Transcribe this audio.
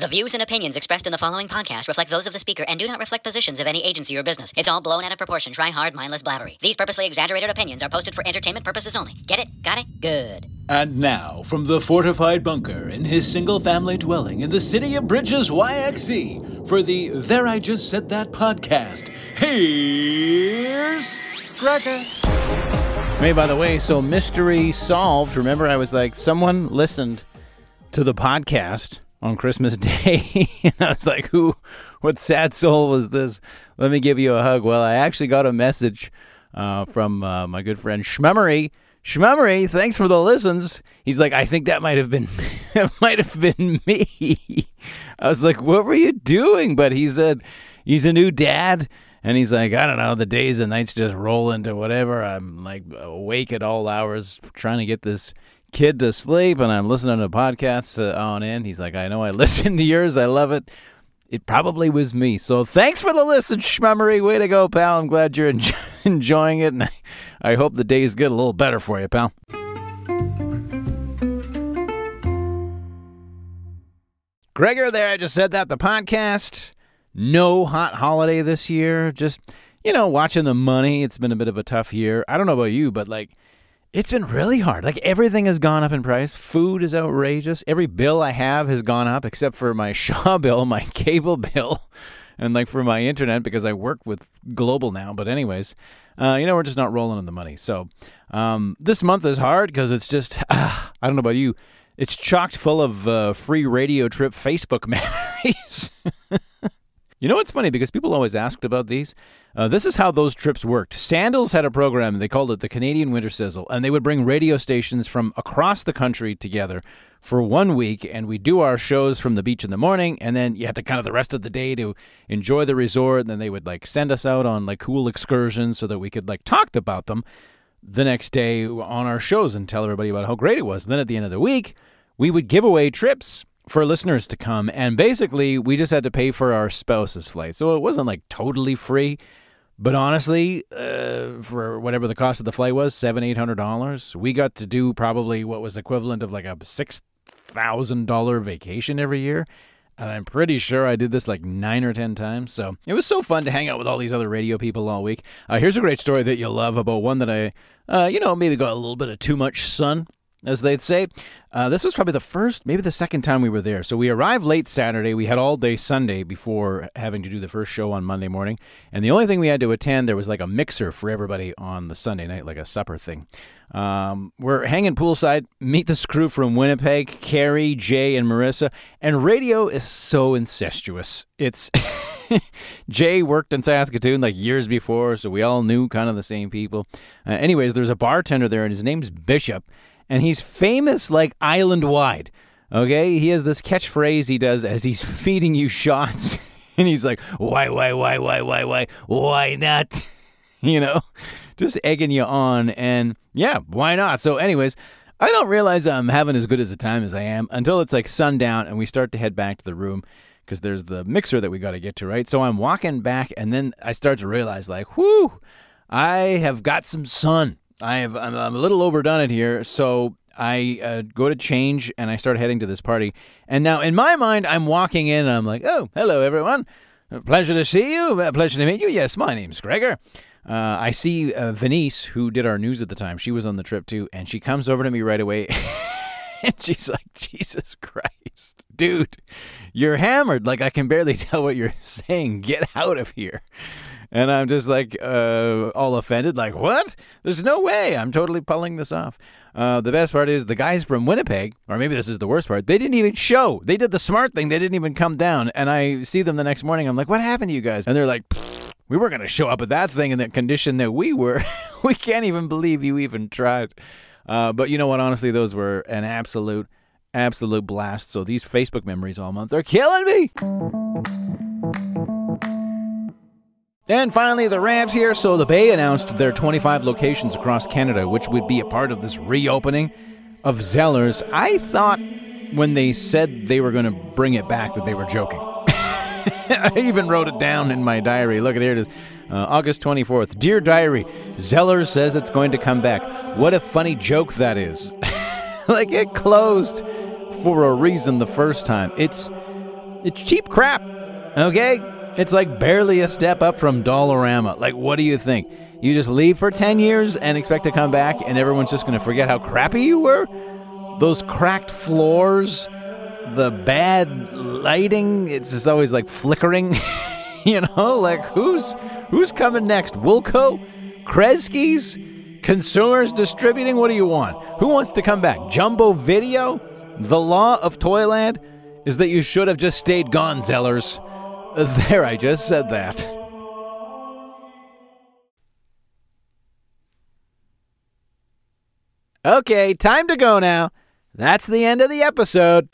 The views and opinions expressed in the following podcast reflect those of the speaker and do not reflect positions of any agency or business. It's all blown out of proportion, try hard, mindless blabbery. These purposely exaggerated opinions are posted for entertainment purposes only. Get it? Got it? Good. And now, from the fortified bunker in his single family dwelling in the city of Bridges, YXE, for the There I Just Said That podcast, here's Gregger. Hey, by the way, so mystery solved. Remember, I was like, someone listened to the podcast on Christmas Day. and I was like, who, what sad soul was this? Let me give you a hug. Well, I actually got a message uh, from uh, my good friend Shmemory. Shmemory, thanks for the listens. He's like, I think that might have been, might have been me. I was like, what were you doing? But he said, he's a new dad. And he's like, I don't know, the days and nights just roll into whatever. I'm like awake at all hours trying to get this kid to sleep and I'm listening to podcasts uh, on in. He's like, I know I listen to yours. I love it. It probably was me. So thanks for the listen, Shmemory. Way to go, pal. I'm glad you're enjoy- enjoying it. And I, I hope the days get a little better for you, pal. Gregger there. I just said that. The podcast. No hot holiday this year. Just, you know, watching the money. It's been a bit of a tough year. I don't know about you, but like, it's been really hard. Like everything has gone up in price. Food is outrageous. Every bill I have has gone up except for my Shaw bill, my cable bill, and like for my internet because I work with Global now. But anyways, uh, you know we're just not rolling in the money. So um, this month is hard because it's just uh, I don't know about you. It's chocked full of uh, free radio trip Facebook memories. You know what's funny? Because people always asked about these. Uh, this is how those trips worked. Sandals had a program, they called it the Canadian Winter Sizzle, and they would bring radio stations from across the country together for one week, and we do our shows from the beach in the morning, and then you had to kind of the rest of the day to enjoy the resort, and then they would like send us out on like cool excursions so that we could like talk about them the next day on our shows and tell everybody about how great it was. And then at the end of the week, we would give away trips for listeners to come. And basically we just had to pay for our spouse's flight. So it wasn't like totally free. But honestly uh, for whatever the cost of the flight was seven eight hundred dollars we got to do probably what was equivalent of like a six thousand dollar vacation every year. And i'm pretty sure i did this like nine or ten times. So it was so fun to hang out with all these other radio people all week. Uh, here's a great story that you'll love about one that i uh, you know maybe got a little bit of too much sun as they'd say. Uh, this was probably the first, maybe the second time we were there. So we arrived late Saturday. We had all day Sunday before having to do the first show on Monday morning. And the only thing we had to attend, there was like a mixer for everybody on the Sunday night, like a supper thing. Um, we're hanging poolside. Meet this crew from Winnipeg Carrie, Jay, and Marissa. And radio is so incestuous. It's. Jay worked in Saskatoon like years before, so we all knew kind of the same people. Uh, anyways, there's a bartender there, and his name's Bishop and he's famous like island wide. Okay, he has this catchphrase he does as he's feeding you shots, and he's like, "Why, why, why, why, why, why, why not?" you know, just egging you on, and yeah, why not? So, anyways. I don't realize I'm having as good as a time as I am until it's like sundown and we start to head back to the room because there's the mixer that we got to get to, right? So I'm walking back and then I start to realize, like, whoo, I have got some sun. I have I'm, I'm a little overdone it here, so I uh, go to change and I start heading to this party. And now in my mind, I'm walking in and I'm like, "Oh, hello everyone, pleasure to see you, pleasure to meet you. Yes, my name's Gregger." Uh, I see uh, Venice, who did our news at the time. She was on the trip too, and she comes over to me right away, and she's like, "Jesus Christ, dude, you're hammered. Like I can barely tell what you're saying. Get out of here." And I'm just like uh, all offended, like, what? There's no way. I'm totally pulling this off. Uh, the best part is the guys from Winnipeg, or maybe this is the worst part, they didn't even show. They did the smart thing. They didn't even come down. And I see them the next morning. I'm like, what happened to you guys? And they're like, we weren't going to show up at that thing in the condition that we were. we can't even believe you even tried. Uh, but you know what? Honestly, those were an absolute, absolute blast. So these Facebook memories all month, they're killing me. And finally, the rant here. So, the Bay announced their 25 locations across Canada, which would be a part of this reopening of Zellers. I thought when they said they were going to bring it back that they were joking. I even wrote it down in my diary. Look at here it is. Uh, August 24th. Dear Diary, Zellers says it's going to come back. What a funny joke that is. like, it closed for a reason the first time. It's It's cheap crap. Okay? It's like barely a step up from Dollarama. Like, what do you think? You just leave for 10 years and expect to come back, and everyone's just going to forget how crappy you were? Those cracked floors, the bad lighting, it's just always like flickering. you know, like who's who's coming next? Woolco? Kresge's? Consumers distributing? What do you want? Who wants to come back? Jumbo Video? The law of Toyland is that you should have just stayed gone, Zellers. There, I just said that. Okay, time to go now. That's the end of the episode.